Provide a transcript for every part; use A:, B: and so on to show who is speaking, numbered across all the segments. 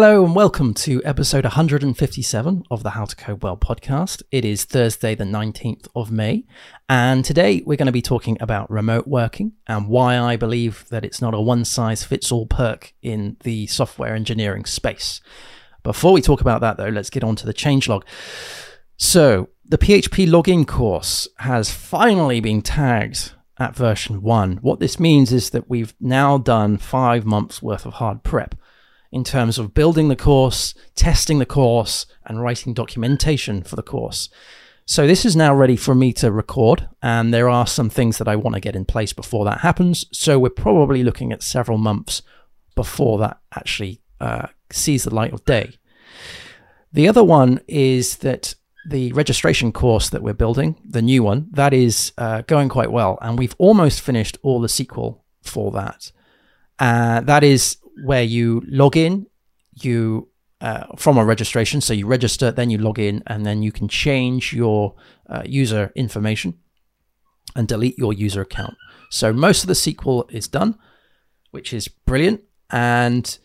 A: Hello and welcome to episode 157 of the How to Code Well podcast. It is Thursday, the 19th of May, and today we're going to be talking about remote working and why I believe that it's not a one size fits all perk in the software engineering space. Before we talk about that, though, let's get on to the changelog. So, the PHP login course has finally been tagged at version 1. What this means is that we've now done five months worth of hard prep in terms of building the course, testing the course, and writing documentation for the course. So this is now ready for me to record, and there are some things that I want to get in place before that happens. So we're probably looking at several months before that actually uh, sees the light of day. The other one is that the registration course that we're building, the new one, that is uh, going quite well, and we've almost finished all the SQL for that. Uh, that is where you log in, you uh, from a registration. So you register, then you log in, and then you can change your uh, user information and delete your user account. So most of the SQL is done, which is brilliant. And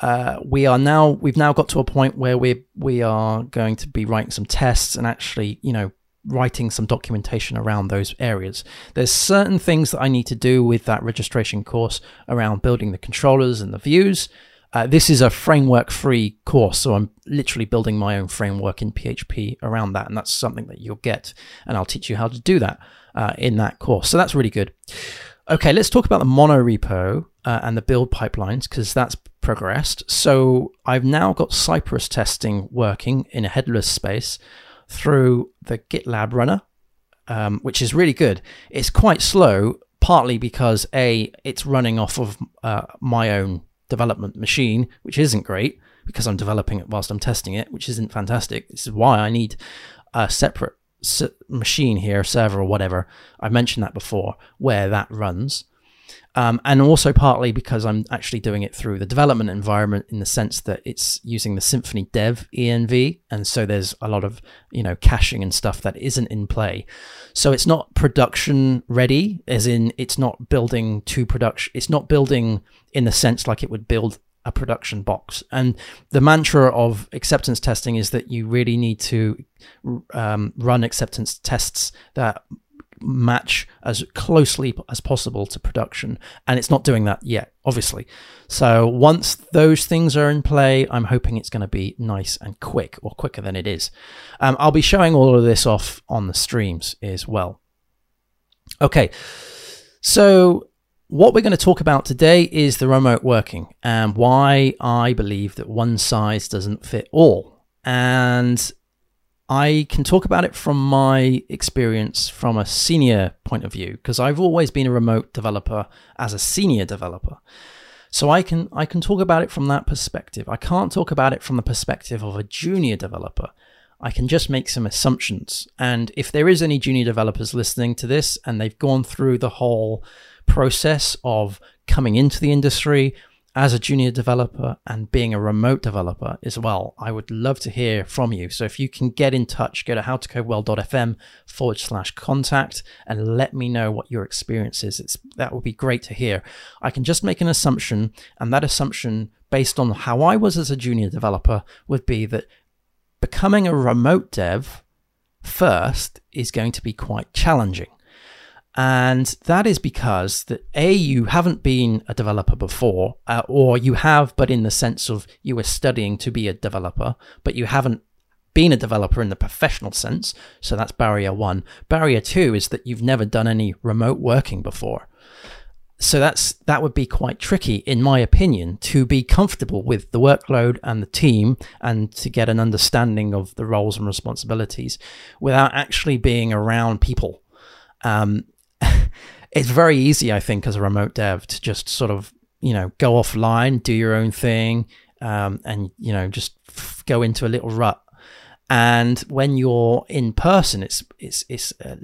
A: uh, we are now we've now got to a point where we we are going to be writing some tests and actually you know writing some documentation around those areas. There's certain things that I need to do with that registration course around building the controllers and the views. Uh, this is a framework free course, so I'm literally building my own framework in PHP around that, and that's something that you'll get, and I'll teach you how to do that uh, in that course. So that's really good. Okay, let's talk about the mono repo uh, and the build pipelines because that's progressed. So I've now got Cypress testing working in a headless space through the GitLab runner, um, which is really good. It's quite slow, partly because a it's running off of uh, my own development machine, which isn't great because I'm developing it whilst I'm testing it, which isn't fantastic. This is why I need a separate machine here, server or whatever. I mentioned that before, where that runs. Um, and also partly because I'm actually doing it through the development environment in the sense that it's using the Symfony Dev env, and so there's a lot of you know caching and stuff that isn't in play. So it's not production ready, as in it's not building to production. It's not building in the sense like it would build a production box. And the mantra of acceptance testing is that you really need to um, run acceptance tests that match as closely as possible to production. And it's not doing that yet, obviously. So once those things are in play, I'm hoping it's going to be nice and quick, or quicker than it is. Um, I'll be showing all of this off on the streams as well. Okay, so what we're going to talk about today is the remote working and why I believe that one size doesn't fit all. And I can talk about it from my experience from a senior point of view because I've always been a remote developer as a senior developer. So I can I can talk about it from that perspective. I can't talk about it from the perspective of a junior developer. I can just make some assumptions. And if there is any junior developers listening to this and they've gone through the whole process of coming into the industry, as a junior developer and being a remote developer as well, I would love to hear from you. So if you can get in touch, go to howtocodewell.fm forward slash contact and let me know what your experience is. It's, that would be great to hear. I can just make an assumption, and that assumption, based on how I was as a junior developer, would be that becoming a remote dev first is going to be quite challenging. And that is because that A, you haven't been a developer before, uh, or you have, but in the sense of you were studying to be a developer, but you haven't been a developer in the professional sense. So that's barrier one. Barrier two is that you've never done any remote working before. So that's that would be quite tricky, in my opinion, to be comfortable with the workload and the team and to get an understanding of the roles and responsibilities without actually being around people. Um, it's very easy, I think, as a remote dev to just sort of, you know, go offline, do your own thing, um, and, you know, just go into a little rut. And when you're in person, it's, it's, it's, uh,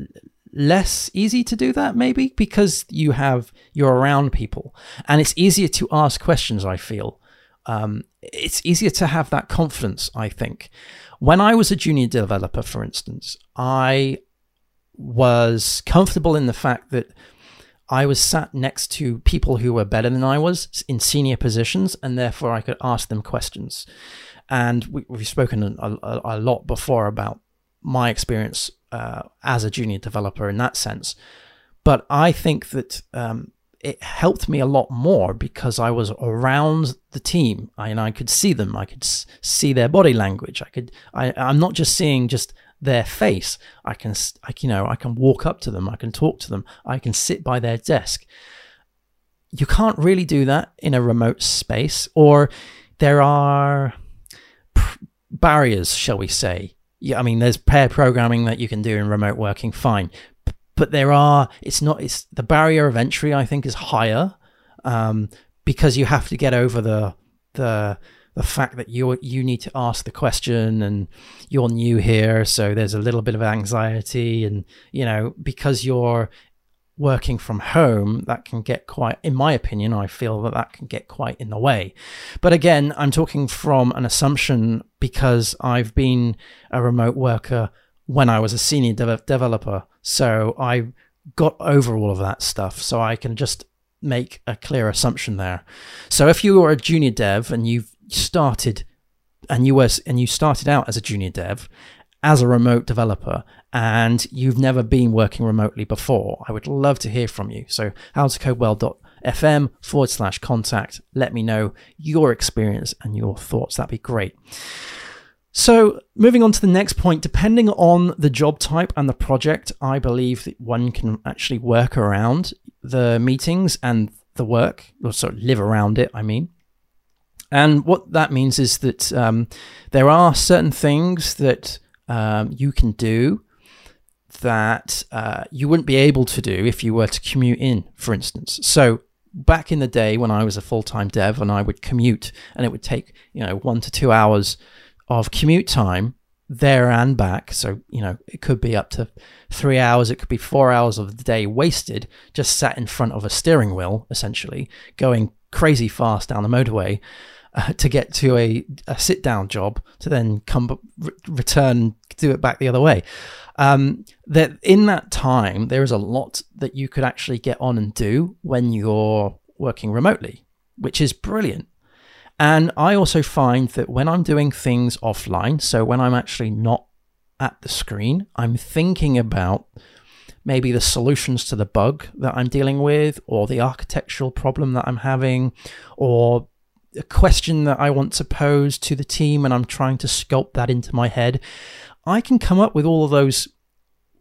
A: less easy to do that maybe because you have you're around people. And it's easier to ask questions i feel. Um, it's easier to have that confidence i think. When i was a junior developer for instance i was comfortable in the fact that I was sat next to people who were better than I was in senior positions, and therefore I could ask them questions. And we, have spoken a, a, a, lot before about my experience uh, as a junior developer in that sense. But I think that um, it helped me a lot more because I was around the team I, and I could see them. I could see their body language. I could. I, I'm not just seeing just their face. I can, I, you know, I can walk up to them. I can talk to them. I can sit by their desk. You can't really do that in a remote space, or there are barriers, shall we say? Yeah, I mean, there's pair programming that you can do in remote working, fine, but there are. It's not. It's the barrier of entry. I think is higher um, because you have to get over the the the fact that you you need to ask the question and you're new here so there's a little bit of anxiety and you know because you're working from home that can get quite in my opinion i feel that that can get quite in the way. But again i'm talking from an assumption because i've been a remote worker when i was a senior de- developer. So i got over all of that stuff so i can just make a clear assumption there. So if you are a junior dev and you've started and you were and you started out as a junior dev as a remote developer and you've never been working remotely before, I would love to hear from you. So howtocodewell.fm forward slash contact. Let me know your experience and your thoughts. That'd be great. So, moving on to the next point, depending on the job type and the project, I believe that one can actually work around the meetings and the work, or sort of live around it, I mean. And what that means is that um, there are certain things that um, you can do that uh, you wouldn't be able to do if you were to commute in, for instance. So back in the day when I was a full time dev and I would commute and it would take, you know, one to two hours of commute time there and back. So, you know, it could be up to three hours, it could be four hours of the day wasted just sat in front of a steering wheel, essentially, going crazy fast down the motorway to get to a, a sit down job to then come re- return do it back the other way. Um, that in that time there is a lot that you could actually get on and do when you're working remotely which is brilliant. And i also find that when i'm doing things offline so when i'm actually not at the screen i'm thinking about maybe the solutions to the bug that I'm dealing with, or the architectural problem that I'm having, or a question that I want to pose to the team and I'm trying to sculpt that into my head, I can come up with all of those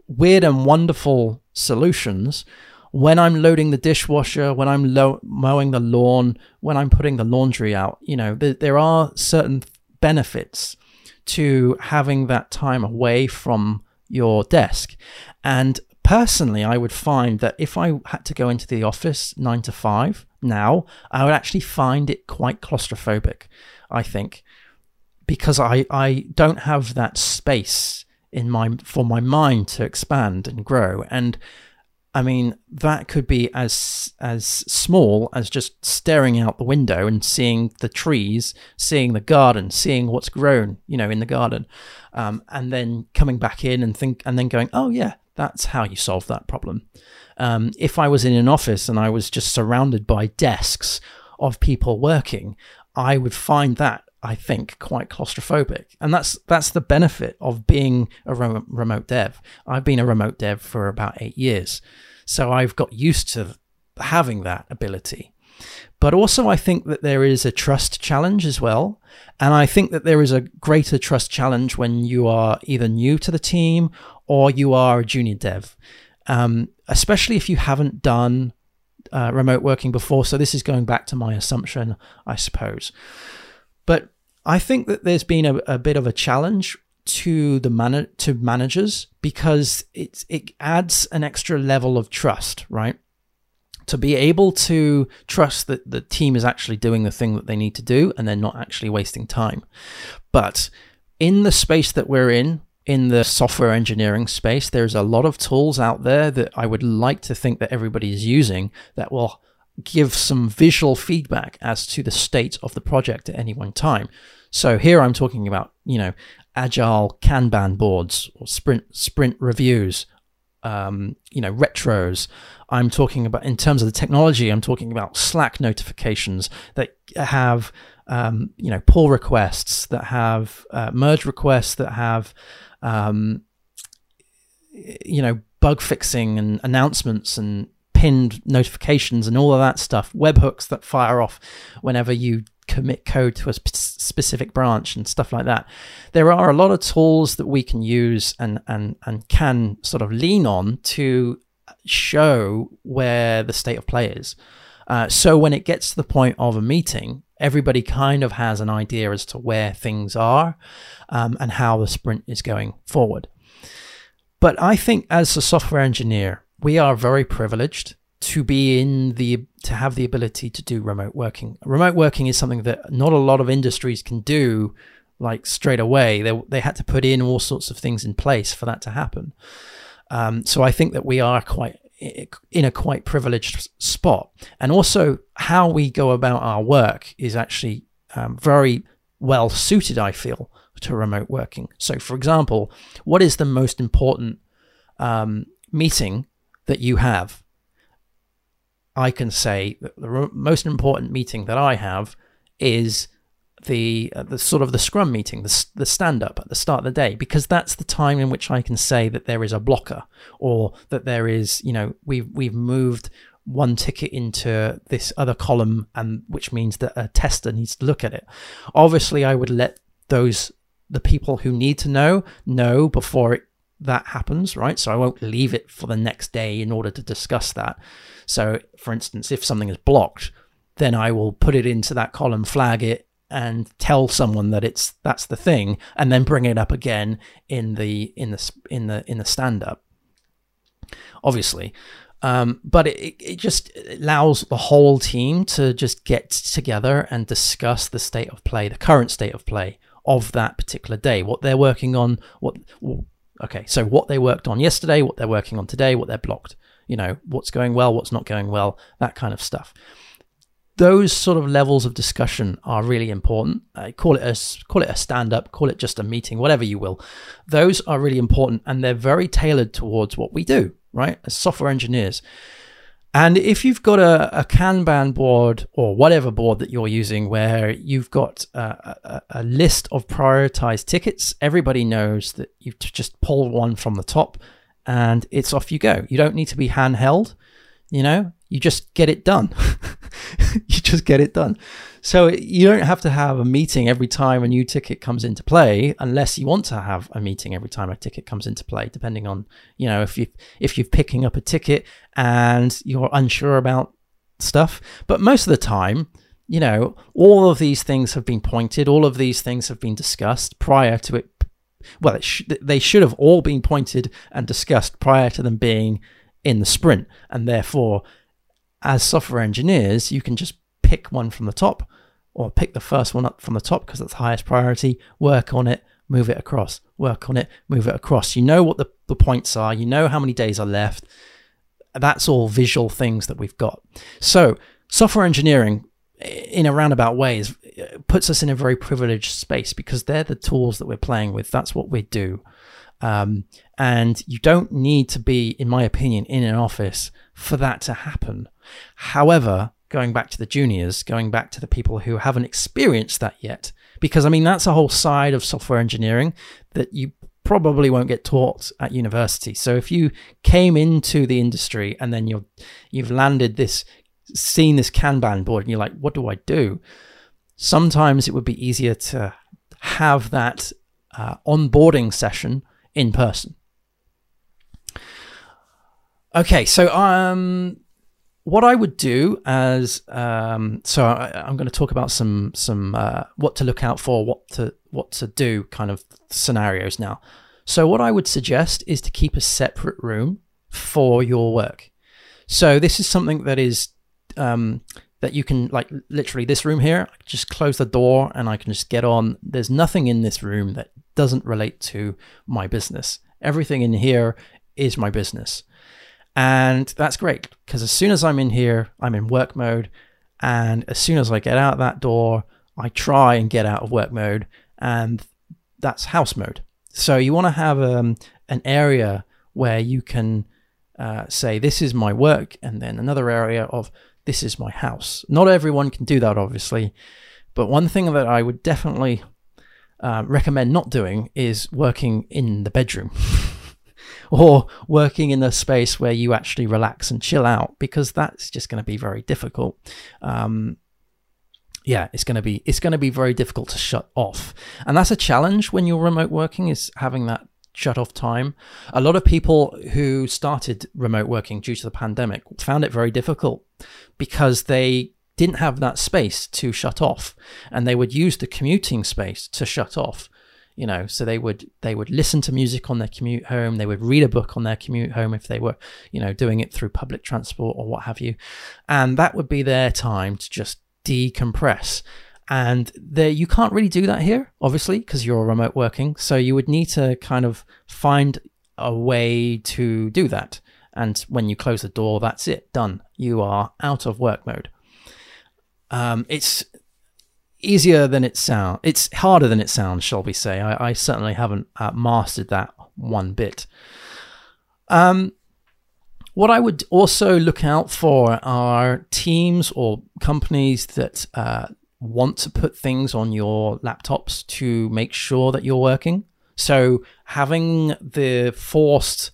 A: weird and wonderful solutions when I'm loading the dishwasher, when I'm lo- mowing the lawn, when I'm putting the laundry out. You know, th- there are certain benefits to having that time away from your desk. And personally, I would find that if I had to go into the office nine to five now, I would actually find it quite claustrophobic, I think, because I, I don't have that space in my for my mind to expand and grow. And I mean, that could be as as small as just staring out the window and seeing the trees, seeing the garden, seeing what's grown, you know, in the garden, um, and then coming back in and think, and then going, oh yeah, that's how you solve that problem. Um, if I was in an office and I was just surrounded by desks of people working, I would find that I think quite claustrophobic, and that's that's the benefit of being a remote dev. I've been a remote dev for about eight years, so I've got used to having that ability. But also, I think that there is a trust challenge as well. And I think that there is a greater trust challenge when you are either new to the team or you are a junior dev, um, especially if you haven't done uh, remote working before. So, this is going back to my assumption, I suppose. But I think that there's been a, a bit of a challenge to the man- to managers because it it adds an extra level of trust, right? To be able to trust that the team is actually doing the thing that they need to do and they're not actually wasting time. But in the space that we're in, in the software engineering space, there's a lot of tools out there that I would like to think that everybody is using that will give some visual feedback as to the state of the project at any one time. So here I'm talking about, you know, agile Kanban boards or sprint sprint reviews, um, you know retros. I'm talking about in terms of the technology. I'm talking about Slack notifications that have um, you know pull requests that have uh, merge requests that have um, you know bug fixing and announcements and pinned notifications and all of that stuff webhooks that fire off whenever you commit code to a sp- specific branch and stuff like that. There are a lot of tools that we can use and and and can sort of lean on to show where the state of play is. Uh, so when it gets to the point of a meeting everybody kind of has an idea as to where things are um, and how the sprint is going forward. But I think as a software engineer, we are very privileged to be in the to have the ability to do remote working. Remote working is something that not a lot of industries can do like straight away. They they had to put in all sorts of things in place for that to happen. Um, so I think that we are quite in a quite privileged spot. And also, how we go about our work is actually um, very well suited, I feel, to remote working. So, for example, what is the most important um, meeting that you have? I can say that the most important meeting that I have is the uh, the sort of the scrum meeting, the the stand up at the start of the day, because that's the time in which I can say that there is a blocker or that there is, you know, we've we've moved one ticket into this other column, and which means that a tester needs to look at it. Obviously, I would let those the people who need to know know before it, that happens, right? So I won't leave it for the next day in order to discuss that. So, for instance, if something is blocked, then I will put it into that column, flag it, and tell someone that it's that's the thing and then bring it up again in the in the in the in the stand up obviously. Um, but it, it just allows the whole team to just get together and discuss the state of play the current state of play of that particular day. What they're working on what okay so what they worked on yesterday what they're working on today what they're blocked you know what's going well what's not going well that kind of stuff those sort of levels of discussion are really important. Uh, call it a call it a stand up, call it just a meeting, whatever you will. Those are really important, and they're very tailored towards what we do, right? As software engineers. And if you've got a, a Kanban board or whatever board that you're using where you've got a, a, a list of prioritized tickets, everybody knows that you just pull one from the top and it's off you go. You don't need to be handheld. You know, you just get it done. you just get it done. So you don't have to have a meeting every time a new ticket comes into play, unless you want to have a meeting every time a ticket comes into play. Depending on you know if you if you're picking up a ticket and you're unsure about stuff, but most of the time, you know, all of these things have been pointed. All of these things have been discussed prior to it. Well, it sh- they should have all been pointed and discussed prior to them being in the sprint, and therefore as software engineers, you can just pick one from the top or pick the first one up from the top because that's highest priority, work on it, move it across, work on it, move it across. You know what the, the points are, you know how many days are left. That's all visual things that we've got. So, software engineering, in a roundabout way, is, puts us in a very privileged space because they're the tools that we're playing with. That's what we do. Um, and you don't need to be, in my opinion, in an office for that to happen. However, going back to the juniors, going back to the people who haven't experienced that yet, because I mean, that's a whole side of software engineering that you probably won't get taught at university. So if you came into the industry and then you're, you've landed this, seen this Kanban board and you're like, what do I do? Sometimes it would be easier to have that uh, onboarding session in person. Okay, so um, what I would do as um, so I, am going to talk about some some uh, what to look out for, what to what to do, kind of scenarios now. So what I would suggest is to keep a separate room for your work. So this is something that is um, that you can like literally this room here. Just close the door and I can just get on. There's nothing in this room that doesn't relate to my business. Everything in here is my business. And that's great because as soon as I'm in here, I'm in work mode. And as soon as I get out that door, I try and get out of work mode. And that's house mode. So you want to have um, an area where you can uh, say, this is my work, and then another area of this is my house. Not everyone can do that, obviously. But one thing that I would definitely uh, recommend not doing is working in the bedroom. or working in a space where you actually relax and chill out because that's just going to be very difficult. Um, yeah, it's going to be it's going to be very difficult to shut off, and that's a challenge when you're remote working is having that shut off time. A lot of people who started remote working due to the pandemic found it very difficult because they didn't have that space to shut off, and they would use the commuting space to shut off you know so they would they would listen to music on their commute home. They would read a book on their commute home if they were you know doing it through public transport or what have you. And that would be their time to just decompress. And there you can't really do that here obviously because you're remote working. So you would need to kind of find a way to do that. And when you close the door that's it done. You are out of work mode. Um, it's easier than it sounds. It's harder than it sounds, shall we say? I, I certainly haven't uh, mastered that one bit. Um, what I would also look out for are teams or companies that uh, want to put things on your laptops to make sure that you're working. So having the forced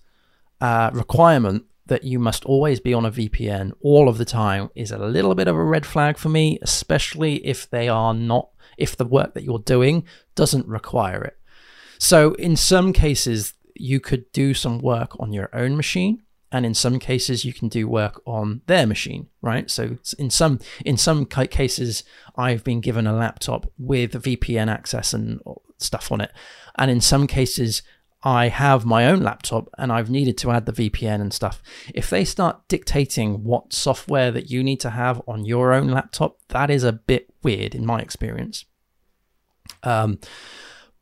A: uh, requirement that you must always be on a VPN all of the time is a little bit of a red flag for me, especially if they are not, if the work that you're doing doesn't require it. So, in some cases, you could do some work on your own machine and in some cases you can do work on their machine right so in some in some cases i've been given a laptop with vpn access and stuff on it and in some cases I have my own laptop and I've needed to add the VPN and stuff. If they start dictating what software that you need to have on your own laptop, that is a bit weird in my experience. Um,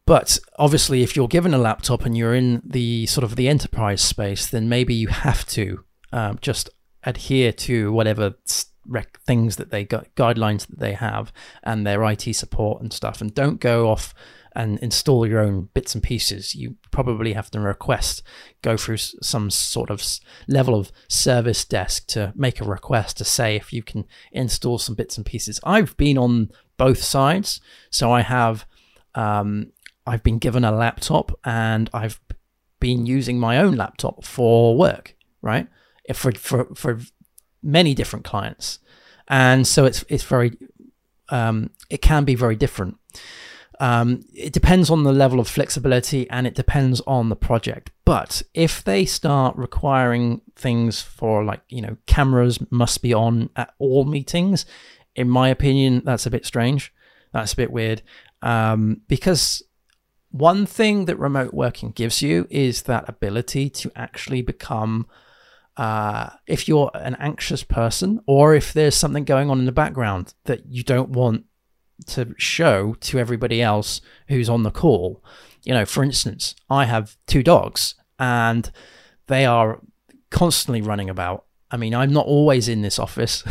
A: but obviously, if you're given a laptop and you're in the sort of the enterprise space, then maybe you have to um, just adhere to whatever rec- things that they got guidelines that they have and their IT support and stuff, and don't go off and install your own bits and pieces, you probably have to request, go through some sort of level of service desk to make a request to say if you can install some bits and pieces. I've been on both sides, so I have, um, I've been given a laptop and I've been using my own laptop for work, right? For for for many different clients, and so it's it's very, um, it can be very different. Um, it depends on the level of flexibility and it depends on the project. But if they start requiring things for like, you know, cameras must be on at all meetings, in my opinion, that's a bit strange. That's a bit weird. Um, because one thing that remote working gives you is that ability to actually become uh, if you're an anxious person or if there's something going on in the background that you don't want to show to everybody else who's on the call. You know, for instance, I have two dogs and they are constantly running about. I mean, I'm not always in this office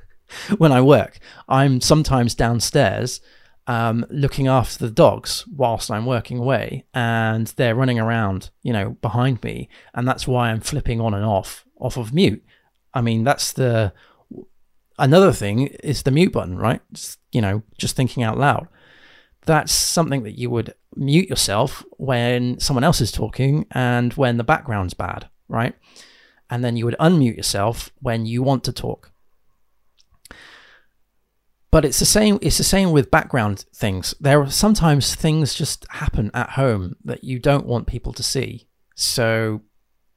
A: when I work. I'm sometimes downstairs um, looking after the dogs whilst I'm working away, and they're running around, you know, behind me, and that's why I'm flipping on and off off of mute. I mean, that's the Another thing is the mute button, right? Just, you know, just thinking out loud. That's something that you would mute yourself when someone else is talking and when the background's bad, right? And then you would unmute yourself when you want to talk. But it's the same it's the same with background things. There are sometimes things just happen at home that you don't want people to see. So,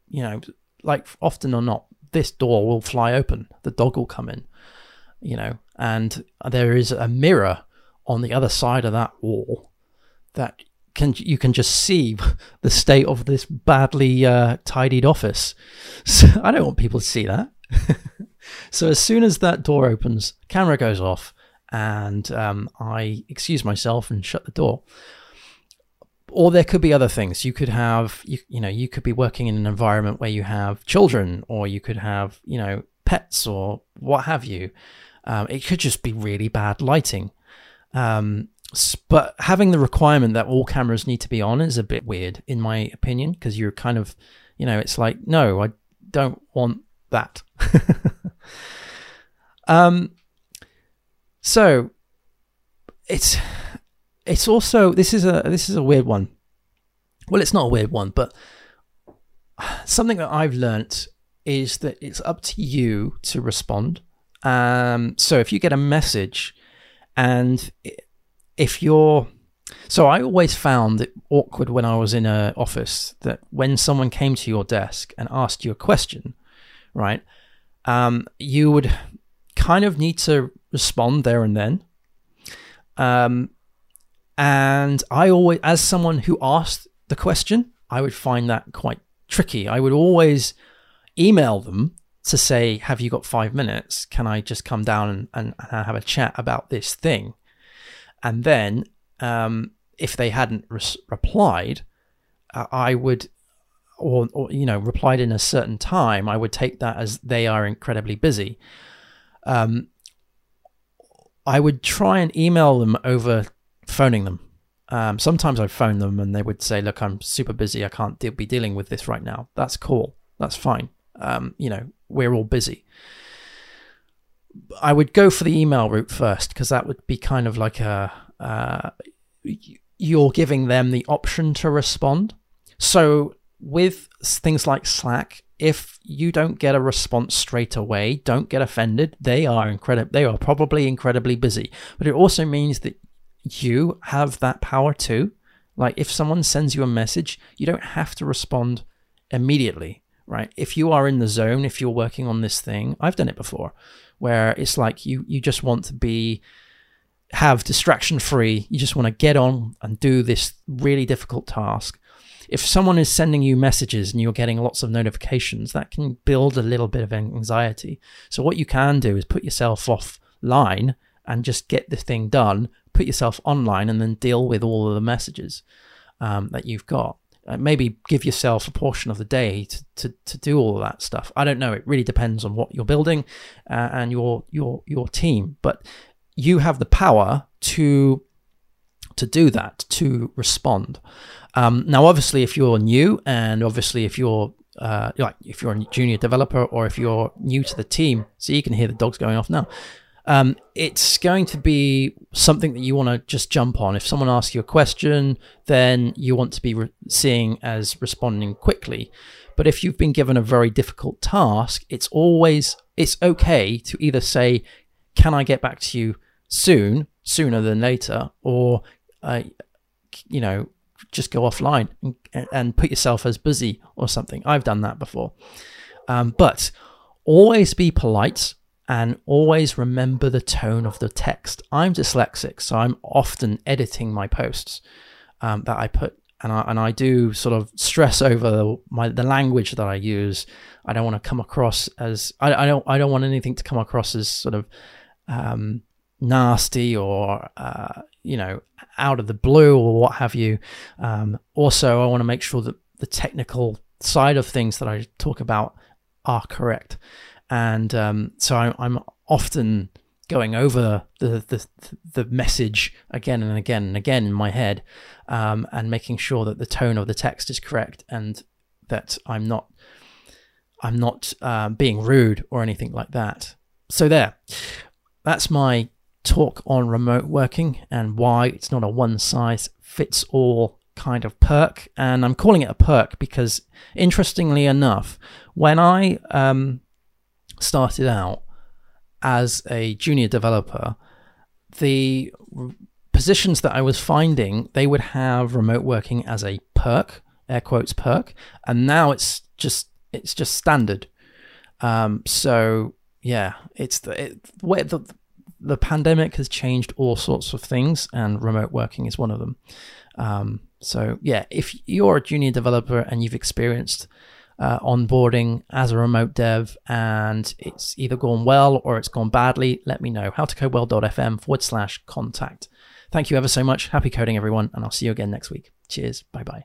A: you know, like often or not, this door will fly open. The dog will come in you know, and there is a mirror on the other side of that wall that can you can just see the state of this badly uh, tidied office. So I don't want people to see that. so as soon as that door opens, camera goes off, and um, I excuse myself and shut the door. Or there could be other things. You could have, you, you know, you could be working in an environment where you have children, or you could have, you know, pets, or what have you. Um, it could just be really bad lighting. Um, but having the requirement that all cameras need to be on is a bit weird, in my opinion, because you're kind of, you know, it's like, no, I, don't want that. um, so it's it's also this is a this is a weird one. Well, it's not a weird one, but something that I've learnt is that it's up to you to respond. Um, so if you get a message and if you're so I always found it awkward when I was in an office that when someone came to your desk and asked you a question, right, um, you would kind of need to respond there and then. Um, and I always, as someone who asked the question, I would find that quite tricky. I would always email them to say, Have you got five minutes? Can I just come down and, and, have a chat about this thing? And then, um, if they hadn't re- replied, uh, I would, or, or, you know, replied in a certain time, I would take that as they are incredibly busy. Um, I would try and email them over phoning them. Um, sometimes I'd phone them and they would say, "Look, I'm super busy. I can't de- be dealing with this right now." That's cool. That's fine. Um, you know, we're all busy. I would go for the email route first because that would be kind of like a uh, you're giving them the option to respond. So with things like Slack, if you don't get a response straight away, don't get offended. They are incredible. They are probably incredibly busy, but it also means that you have that power too. Like if someone sends you a message, you don't have to respond immediately, right? If you are in the zone, if you're working on this thing, I've done it before, where it's like you you just want to be have distraction free. You just want to get on and do this really difficult task. If someone is sending you messages and you're getting lots of notifications, that can build a little bit of anxiety. So what you can do is put yourself offline and just get the thing done put yourself online and then deal with all of the messages um, that you've got. Uh, maybe give yourself a portion of the day to, to, to do all that stuff. I don't know. It really depends on what you're building uh, and your your your team, but you have the power to to do that to respond. Um, now, obviously, if you're new and obviously if you're uh, like if you're a junior developer or if you're new to the team, so you can hear the dogs going off now um, it's going to be something that you want to just jump on. If someone asks you a question, then you want to be re- seeing as responding quickly. But if you've been given a very difficult task, it's always it's okay to either say, "Can I get back to you soon, sooner than later," or uh, you know, just go offline and, and, put yourself as busy or something. I've done that before, um, but always be polite and always remember the tone of the text. I'm dyslexic, so I'm often editing my posts um, that I put, and I, and I do sort of stress over my the language that I use. I don't want to come across as I, I don't I don't want anything to come across as sort of um, nasty or uh, you know out of the blue or what have you. Um, also, I want to make sure that the technical side of things that I talk about are correct and um, so I, I'm often going over the, the the message again and again and again in my head, um, and making sure that the tone of the text is correct and that I'm not I'm not uh, being rude or anything like that. So there, that's my talk on remote working and why it's not a one size fits all kind of perk. And I'm calling it a perk because, interestingly enough, when I um, started out as a junior developer, the positions that I was finding, they would have remote working as a perk, air quotes perk, and now it's just it's just standard. Um, so yeah, it's the it, where the the pandemic has changed all sorts of things, and remote working is one of them. Um, so yeah, if you're a junior developer and you've experienced uh, onboarding as a remote dev and it's either gone well or it's gone badly, let me know. howtocodewell.fm forward slash contact. Thank you ever so much. Happy coding, everyone, and I'll see you again next week. Cheers. Bye bye.